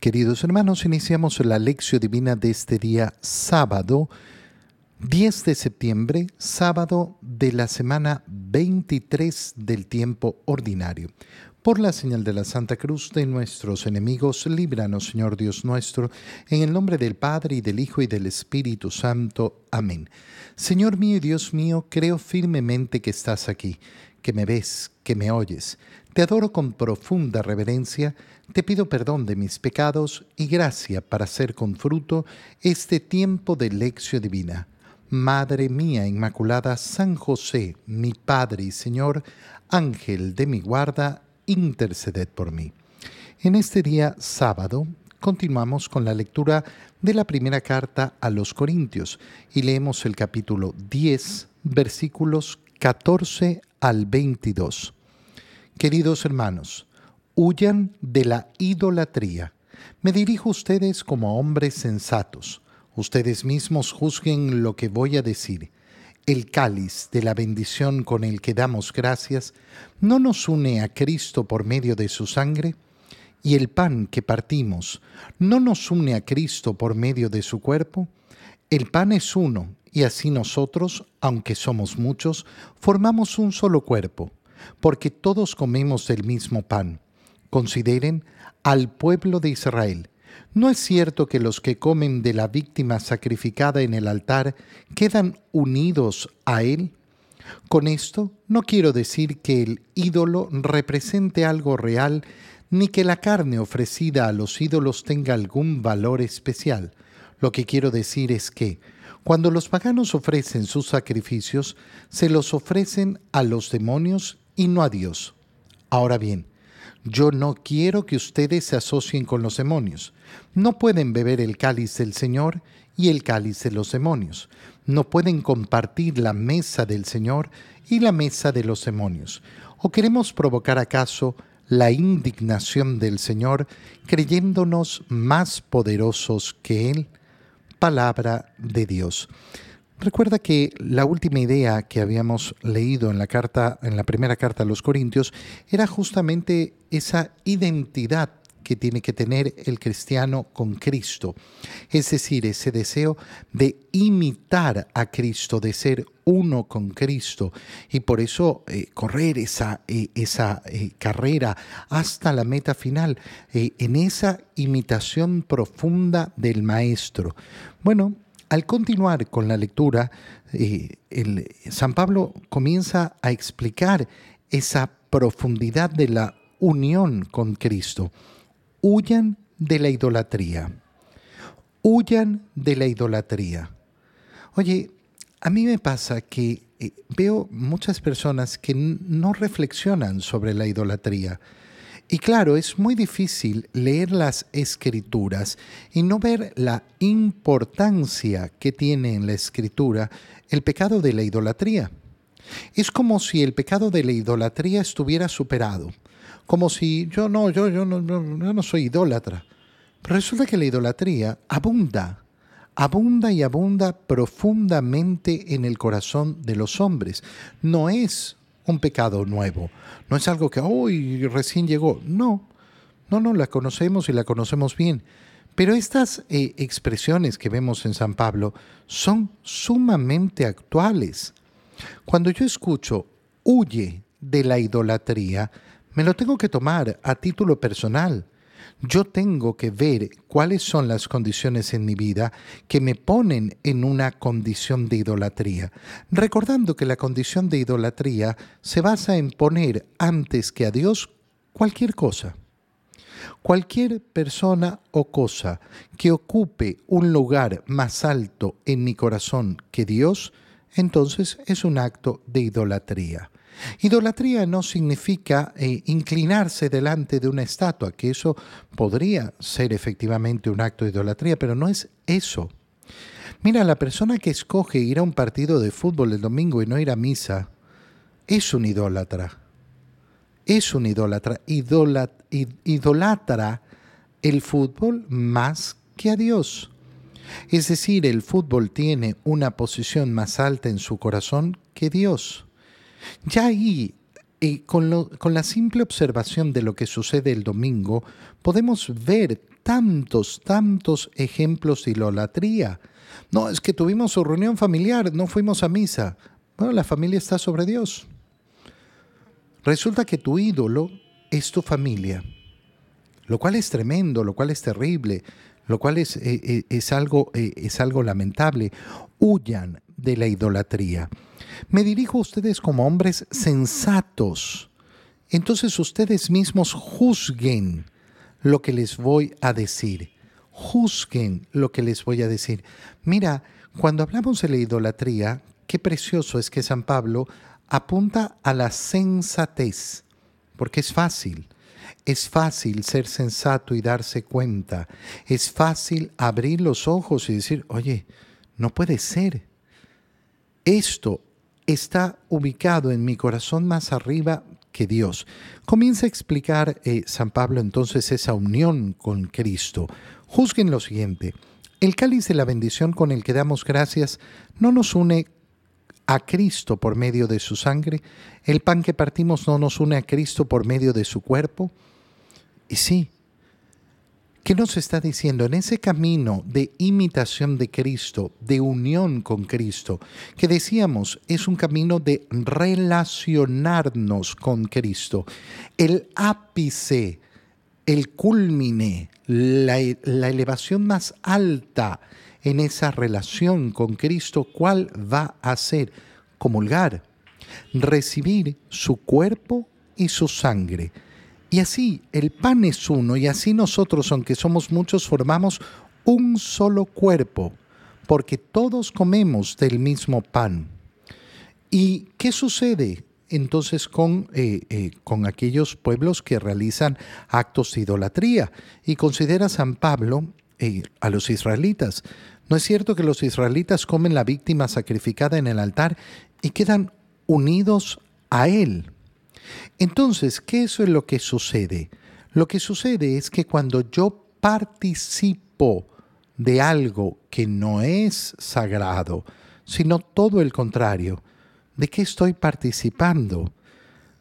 Queridos hermanos, iniciamos la lección divina de este día sábado, 10 de septiembre, sábado de la semana 23 del tiempo ordinario. Por la señal de la Santa Cruz de nuestros enemigos, líbranos, Señor Dios nuestro, en el nombre del Padre y del Hijo y del Espíritu Santo. Amén. Señor mío y Dios mío, creo firmemente que estás aquí, que me ves, que me oyes. Te adoro con profunda reverencia, te pido perdón de mis pecados y gracia para hacer con fruto este tiempo de lección divina. Madre mía Inmaculada, San José, mi Padre y Señor, Ángel de mi guarda, interceded por mí. En este día sábado continuamos con la lectura de la primera carta a los Corintios y leemos el capítulo 10, versículos 14 al 22. Queridos hermanos, huyan de la idolatría. Me dirijo a ustedes como hombres sensatos. Ustedes mismos juzguen lo que voy a decir el cáliz de la bendición con el que damos gracias no nos une a Cristo por medio de su sangre? ¿Y el pan que partimos no nos une a Cristo por medio de su cuerpo? El pan es uno, y así nosotros, aunque somos muchos, formamos un solo cuerpo, porque todos comemos del mismo pan. Consideren al pueblo de Israel ¿No es cierto que los que comen de la víctima sacrificada en el altar quedan unidos a él? Con esto no quiero decir que el ídolo represente algo real, ni que la carne ofrecida a los ídolos tenga algún valor especial. Lo que quiero decir es que, cuando los paganos ofrecen sus sacrificios, se los ofrecen a los demonios y no a Dios. Ahora bien, yo no quiero que ustedes se asocien con los demonios. No pueden beber el cáliz del Señor y el cáliz de los demonios. No pueden compartir la mesa del Señor y la mesa de los demonios. ¿O queremos provocar acaso la indignación del Señor creyéndonos más poderosos que Él? Palabra de Dios. Recuerda que la última idea que habíamos leído en la carta, en la primera carta a los Corintios, era justamente esa identidad que tiene que tener el cristiano con Cristo. Es decir, ese deseo de imitar a Cristo, de ser uno con Cristo. Y por eso eh, correr esa, eh, esa eh, carrera hasta la meta final, en esa imitación profunda del Maestro. Bueno, al continuar con la lectura, San Pablo comienza a explicar esa profundidad de la unión con Cristo. Huyan de la idolatría. Huyan de la idolatría. Oye, a mí me pasa que eh, veo muchas personas que no reflexionan sobre la idolatría. Y claro, es muy difícil leer las escrituras y no ver la importancia que tiene en la escritura el pecado de la idolatría. Es como si el pecado de la idolatría estuviera superado, como si yo no, yo, yo no, yo no soy idólatra. Pero resulta que la idolatría abunda, abunda y abunda profundamente en el corazón de los hombres. No es un pecado nuevo. No es algo que hoy recién llegó. No, no, no, la conocemos y la conocemos bien. Pero estas eh, expresiones que vemos en San Pablo son sumamente actuales. Cuando yo escucho huye de la idolatría, me lo tengo que tomar a título personal yo tengo que ver cuáles son las condiciones en mi vida que me ponen en una condición de idolatría, recordando que la condición de idolatría se basa en poner antes que a Dios cualquier cosa. Cualquier persona o cosa que ocupe un lugar más alto en mi corazón que Dios, entonces es un acto de idolatría. Idolatría no significa eh, inclinarse delante de una estatua, que eso podría ser efectivamente un acto de idolatría, pero no es eso. Mira, la persona que escoge ir a un partido de fútbol el domingo y no ir a misa es un idólatra. Es un idólatra. idolatra el fútbol más que a Dios. Es decir, el fútbol tiene una posición más alta en su corazón que Dios. Ya ahí Y con, la simple observación de lo que sucede el domingo, podemos ver tantos, tantos ejemplos de idolatría. No, es que tuvimos su reunión familiar, no fuimos a misa. Bueno, la familia está sobre Dios. Resulta que tu ídolo es tu familia, lo cual es tremendo, lo cual es terrible, lo cual es, eh, eh, es, algo, eh, es algo lamentable. Huyan de la idolatría. Me dirijo a ustedes como hombres sensatos. Entonces ustedes mismos juzguen lo que les voy a decir. Juzguen lo que les voy a decir. Mira, cuando hablamos de la idolatría, qué precioso es que San Pablo apunta a la sensatez, porque es fácil. Es fácil ser sensato y darse cuenta. Es fácil abrir los ojos y decir, oye, no puede ser. Esto está ubicado en mi corazón más arriba que Dios. Comienza a explicar eh, San Pablo entonces esa unión con Cristo. Juzguen lo siguiente. El cáliz de la bendición con el que damos gracias no nos une a Cristo por medio de su sangre. El pan que partimos no nos une a Cristo por medio de su cuerpo. Y sí, ¿qué nos está diciendo? En ese camino de imitación de Cristo, de unión con Cristo, que decíamos es un camino de relacionarnos con Cristo, el ápice, el culmine, la, la elevación más alta en esa relación con Cristo, ¿cuál va a ser? Comulgar, recibir su cuerpo y su sangre y así el pan es uno y así nosotros, aunque somos muchos, formamos un solo cuerpo, porque todos comemos del mismo pan. ¿Y qué sucede entonces con, eh, eh, con aquellos pueblos que realizan actos de idolatría? Y considera San Pablo eh, a los israelitas. ¿No es cierto que los israelitas comen la víctima sacrificada en el altar y quedan unidos a él? Entonces, ¿qué es lo que sucede? Lo que sucede es que cuando yo participo de algo que no es sagrado, sino todo el contrario, ¿de qué estoy participando?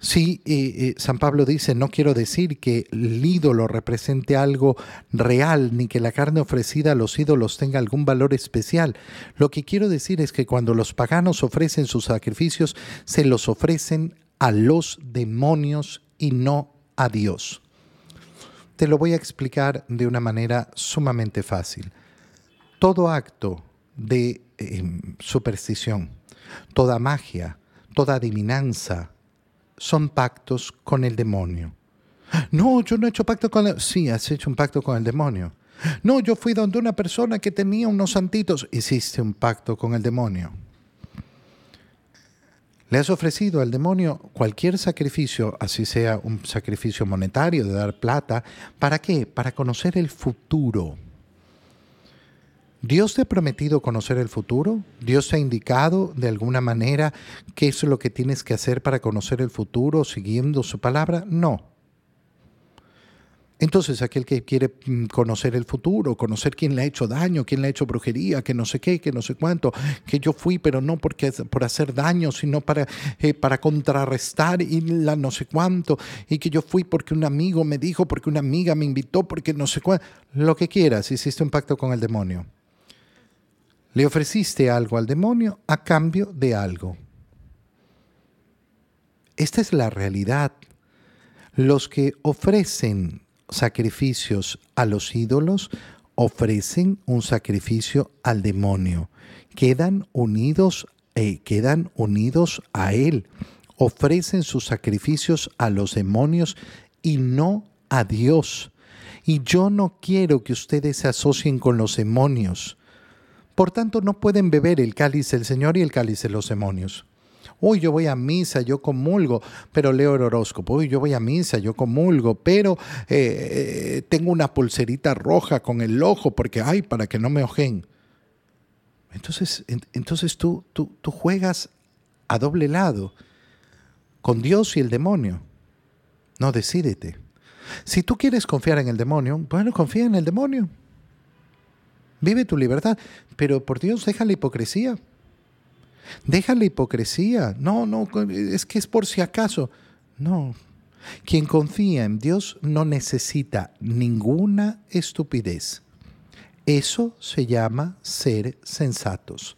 Si eh, eh, San Pablo dice, no quiero decir que el ídolo represente algo real, ni que la carne ofrecida a los ídolos tenga algún valor especial. Lo que quiero decir es que cuando los paganos ofrecen sus sacrificios, se los ofrecen a los demonios y no a Dios. Te lo voy a explicar de una manera sumamente fácil. Todo acto de em, superstición, toda magia, toda adivinanza, son pactos con el demonio. No, yo no he hecho pacto con el... Sí, has hecho un pacto con el demonio. No, yo fui donde una persona que tenía unos santitos. Hiciste un pacto con el demonio. Le has ofrecido al demonio cualquier sacrificio, así sea un sacrificio monetario, de dar plata. ¿Para qué? Para conocer el futuro. ¿Dios te ha prometido conocer el futuro? ¿Dios te ha indicado de alguna manera qué es lo que tienes que hacer para conocer el futuro siguiendo su palabra? No. Entonces, aquel que quiere mm, conocer el futuro, conocer quién le ha hecho daño, quién le ha hecho brujería, que no sé qué, que no sé cuánto, que yo fui, pero no porque, por hacer daño, sino para, eh, para contrarrestar y la no sé cuánto, y que yo fui porque un amigo me dijo, porque una amiga me invitó, porque no sé cuánto, lo que quieras, hiciste un pacto con el demonio. Le ofreciste algo al demonio a cambio de algo. Esta es la realidad. Los que ofrecen sacrificios a los ídolos, ofrecen un sacrificio al demonio. Quedan unidos, eh, quedan unidos a él. Ofrecen sus sacrificios a los demonios y no a Dios. Y yo no quiero que ustedes se asocien con los demonios. Por tanto, no pueden beber el cáliz del Señor y el cáliz de los demonios. Uy, yo voy a misa, yo comulgo, pero leo el horóscopo. Uy, yo voy a misa, yo comulgo, pero eh, eh, tengo una pulserita roja con el ojo porque, ay, para que no me ojen. Entonces, entonces tú, tú, tú juegas a doble lado con Dios y el demonio. No, decídete. Si tú quieres confiar en el demonio, bueno, confía en el demonio. Vive tu libertad, pero por Dios deja la hipocresía. Deja la hipocresía. No, no, es que es por si acaso. No. Quien confía en Dios no necesita ninguna estupidez. Eso se llama ser sensatos.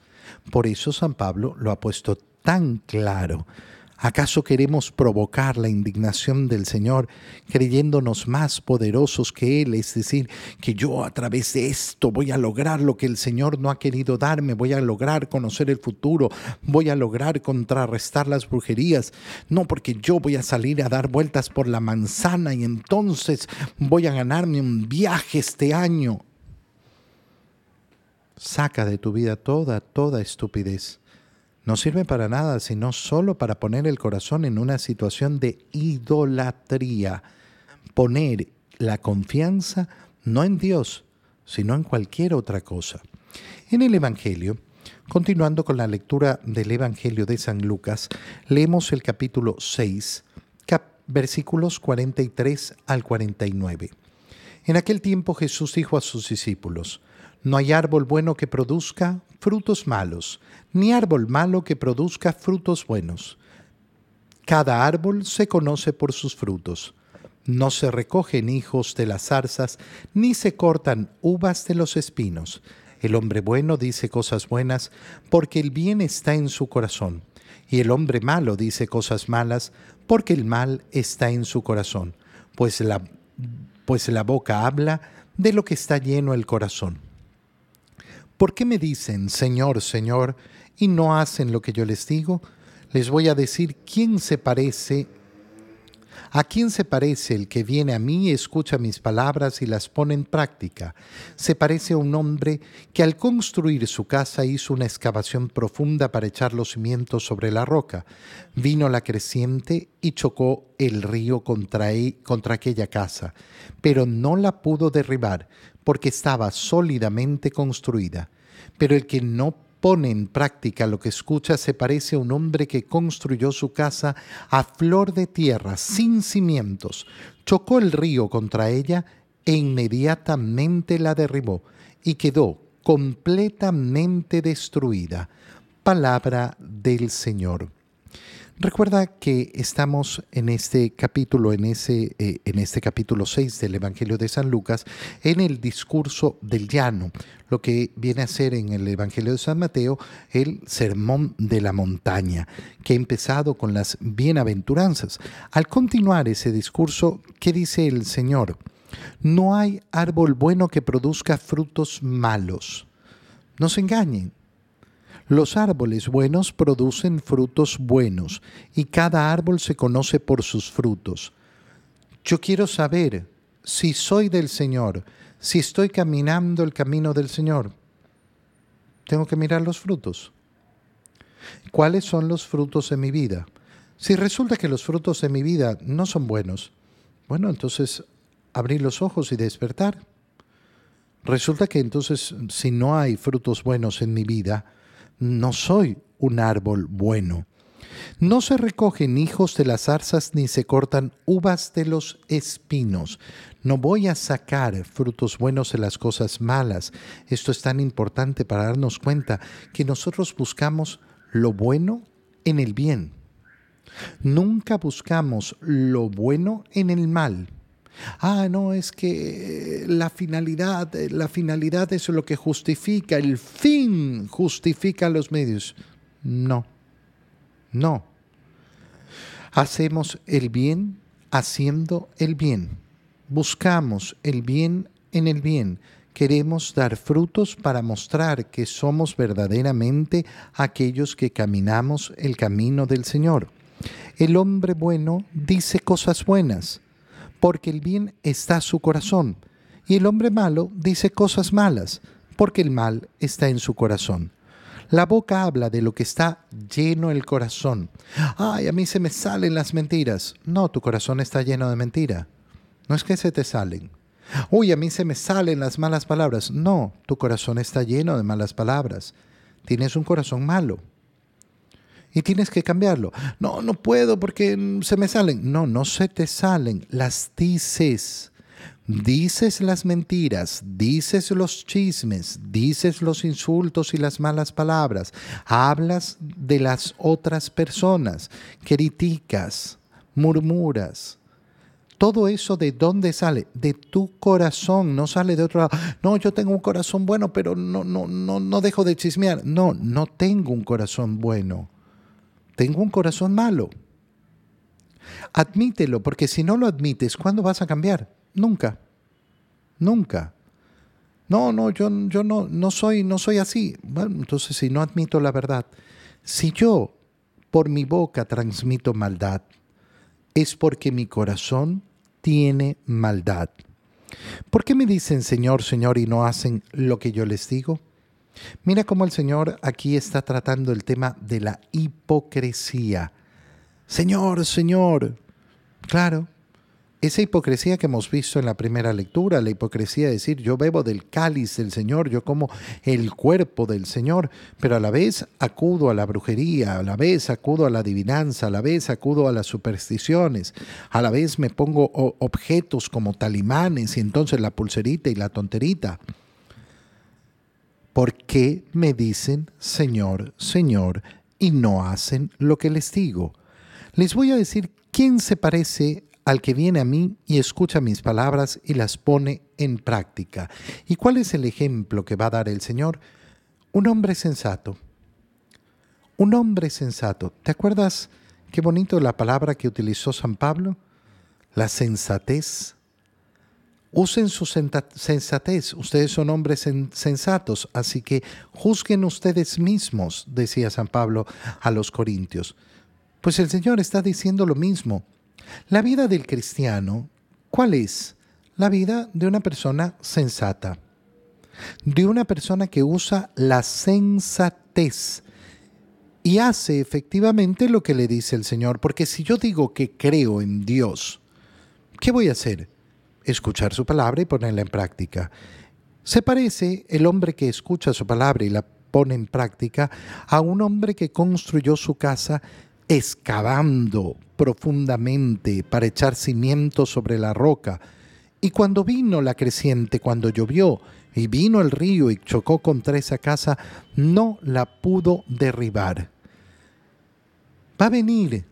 Por eso San Pablo lo ha puesto tan claro. ¿Acaso queremos provocar la indignación del Señor creyéndonos más poderosos que Él? Es decir, que yo a través de esto voy a lograr lo que el Señor no ha querido darme, voy a lograr conocer el futuro, voy a lograr contrarrestar las brujerías. No, porque yo voy a salir a dar vueltas por la manzana y entonces voy a ganarme un viaje este año. Saca de tu vida toda, toda estupidez no sirve para nada, sino solo para poner el corazón en una situación de idolatría. Poner la confianza no en Dios, sino en cualquier otra cosa. En el Evangelio, continuando con la lectura del Evangelio de San Lucas, leemos el capítulo 6, versículos 43 al 49. En aquel tiempo Jesús dijo a sus discípulos, No hay árbol bueno que produzca frutos malos, ni árbol malo que produzca frutos buenos. Cada árbol se conoce por sus frutos. No se recogen hijos de las zarzas, ni se cortan uvas de los espinos. El hombre bueno dice cosas buenas, porque el bien está en su corazón. Y el hombre malo dice cosas malas, porque el mal está en su corazón. Pues la, pues la boca habla de lo que está lleno el corazón. ¿Por qué me dicen, Señor, Señor, y no hacen lo que yo les digo? Les voy a decir quién se parece, a quién se parece el que viene a mí, escucha mis palabras y las pone en práctica. Se parece a un hombre que al construir su casa hizo una excavación profunda para echar los cimientos sobre la roca. Vino la creciente y chocó el río contra, e, contra aquella casa, pero no la pudo derribar porque estaba sólidamente construida. Pero el que no pone en práctica lo que escucha se parece a un hombre que construyó su casa a flor de tierra, sin cimientos. Chocó el río contra ella e inmediatamente la derribó y quedó completamente destruida. Palabra del Señor. Recuerda que estamos en este capítulo, en, ese, eh, en este capítulo 6 del Evangelio de San Lucas, en el discurso del llano, lo que viene a ser en el Evangelio de San Mateo el sermón de la montaña, que ha empezado con las bienaventuranzas. Al continuar ese discurso, ¿qué dice el Señor? No hay árbol bueno que produzca frutos malos. No se engañen, los árboles buenos producen frutos buenos y cada árbol se conoce por sus frutos. Yo quiero saber si soy del Señor, si estoy caminando el camino del Señor. Tengo que mirar los frutos. ¿Cuáles son los frutos de mi vida? Si resulta que los frutos de mi vida no son buenos, bueno, entonces abrir los ojos y despertar. Resulta que entonces si no hay frutos buenos en mi vida, no soy un árbol bueno. No se recogen hijos de las zarzas ni se cortan uvas de los espinos. No voy a sacar frutos buenos de las cosas malas. Esto es tan importante para darnos cuenta que nosotros buscamos lo bueno en el bien. Nunca buscamos lo bueno en el mal. Ah, no, es que la finalidad, la finalidad es lo que justifica, el fin justifica los medios. No, no. Hacemos el bien haciendo el bien. Buscamos el bien en el bien. Queremos dar frutos para mostrar que somos verdaderamente aquellos que caminamos el camino del Señor. El hombre bueno dice cosas buenas porque el bien está en su corazón. Y el hombre malo dice cosas malas, porque el mal está en su corazón. La boca habla de lo que está lleno el corazón. Ay, a mí se me salen las mentiras. No, tu corazón está lleno de mentira. No es que se te salen. Uy, a mí se me salen las malas palabras. No, tu corazón está lleno de malas palabras. Tienes un corazón malo y tienes que cambiarlo. No, no puedo porque se me salen. No, no se te salen, las dices. Dices las mentiras, dices los chismes, dices los insultos y las malas palabras, hablas de las otras personas, criticas, murmuras. Todo eso de dónde sale? De tu corazón, no sale de otro lado. No, yo tengo un corazón bueno, pero no, no, no, no dejo de chismear. No, no tengo un corazón bueno. Tengo un corazón malo. Admítelo, porque si no lo admites, ¿cuándo vas a cambiar? Nunca. Nunca. No, no, yo, yo no, no, soy, no soy así. Bueno, entonces si no admito la verdad, si yo por mi boca transmito maldad, es porque mi corazón tiene maldad. ¿Por qué me dicen Señor, Señor y no hacen lo que yo les digo? Mira cómo el Señor aquí está tratando el tema de la hipocresía. Señor, Señor. Claro, esa hipocresía que hemos visto en la primera lectura, la hipocresía de decir yo bebo del cáliz del Señor, yo como el cuerpo del Señor, pero a la vez acudo a la brujería, a la vez acudo a la adivinanza, a la vez acudo a las supersticiones, a la vez me pongo objetos como talimanes y entonces la pulserita y la tonterita. ¿Por qué me dicen Señor, Señor y no hacen lo que les digo? Les voy a decir quién se parece al que viene a mí y escucha mis palabras y las pone en práctica. ¿Y cuál es el ejemplo que va a dar el Señor? Un hombre sensato. Un hombre sensato. ¿Te acuerdas qué bonito la palabra que utilizó San Pablo? La sensatez. Usen su sensatez. Ustedes son hombres sensatos, así que juzguen ustedes mismos, decía San Pablo a los corintios. Pues el Señor está diciendo lo mismo. La vida del cristiano, ¿cuál es? La vida de una persona sensata, de una persona que usa la sensatez y hace efectivamente lo que le dice el Señor. Porque si yo digo que creo en Dios, ¿qué voy a hacer? Escuchar su palabra y ponerla en práctica. Se parece el hombre que escucha su palabra y la pone en práctica a un hombre que construyó su casa excavando profundamente para echar cimientos sobre la roca. Y cuando vino la creciente, cuando llovió, y vino el río y chocó contra esa casa, no la pudo derribar. Va a venir,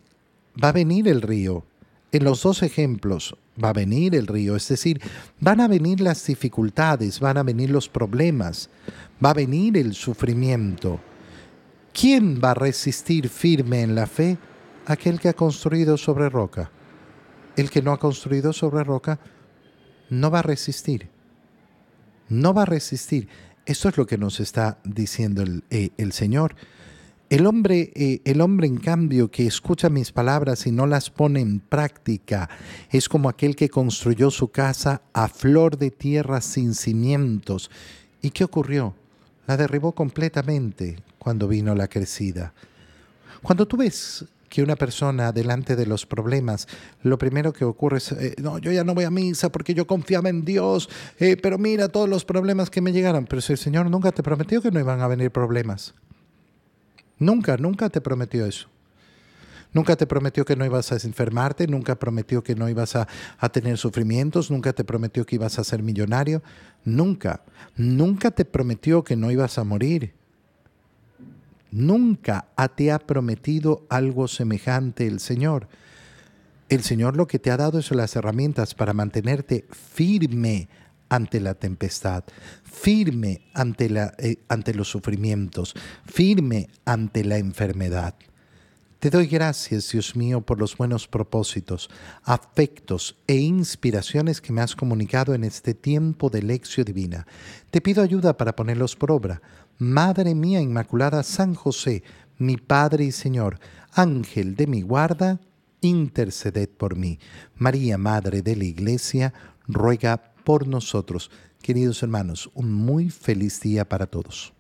va a venir el río. En los dos ejemplos va a venir el río, es decir, van a venir las dificultades, van a venir los problemas, va a venir el sufrimiento. ¿Quién va a resistir firme en la fe? Aquel que ha construido sobre roca. El que no ha construido sobre roca no va a resistir. No va a resistir. Esto es lo que nos está diciendo el, eh, Señor. El hombre, eh, el hombre, en cambio, que escucha mis palabras y no las pone en práctica, es como aquel que construyó su casa a flor de tierra sin cimientos. ¿Y qué ocurrió? La derribó completamente cuando vino la crecida. Cuando tú ves que una persona delante de los problemas, lo primero que ocurre es, eh, no, yo ya no voy a misa porque yo confiaba en Dios, eh, pero mira todos los problemas que me llegaron. Pero si el Señor nunca te prometió que no iban a venir problemas. Nunca, nunca te prometió eso. Nunca te prometió que no ibas a enfermarte, nunca prometió que no ibas a, tener sufrimientos, nunca te prometió que ibas a ser millonario, nunca. Nunca te prometió que no ibas a morir. Nunca te ha prometido algo semejante el Señor. El Señor lo que te ha dado son las herramientas para mantenerte firme ante la tempestad, firme ante, la, eh, ante los sufrimientos, firme ante la enfermedad. Te doy gracias, Dios mío, por los buenos propósitos, afectos e inspiraciones que me has comunicado en este tiempo de lección divina. Te pido ayuda para ponerlos por obra. Madre mía Inmaculada, San José, mi Padre y Señor, Ángel de mi guarda, interceded por mí. María, Madre de la Iglesia, ruega por nosotros. Queridos hermanos, un muy feliz día para todos.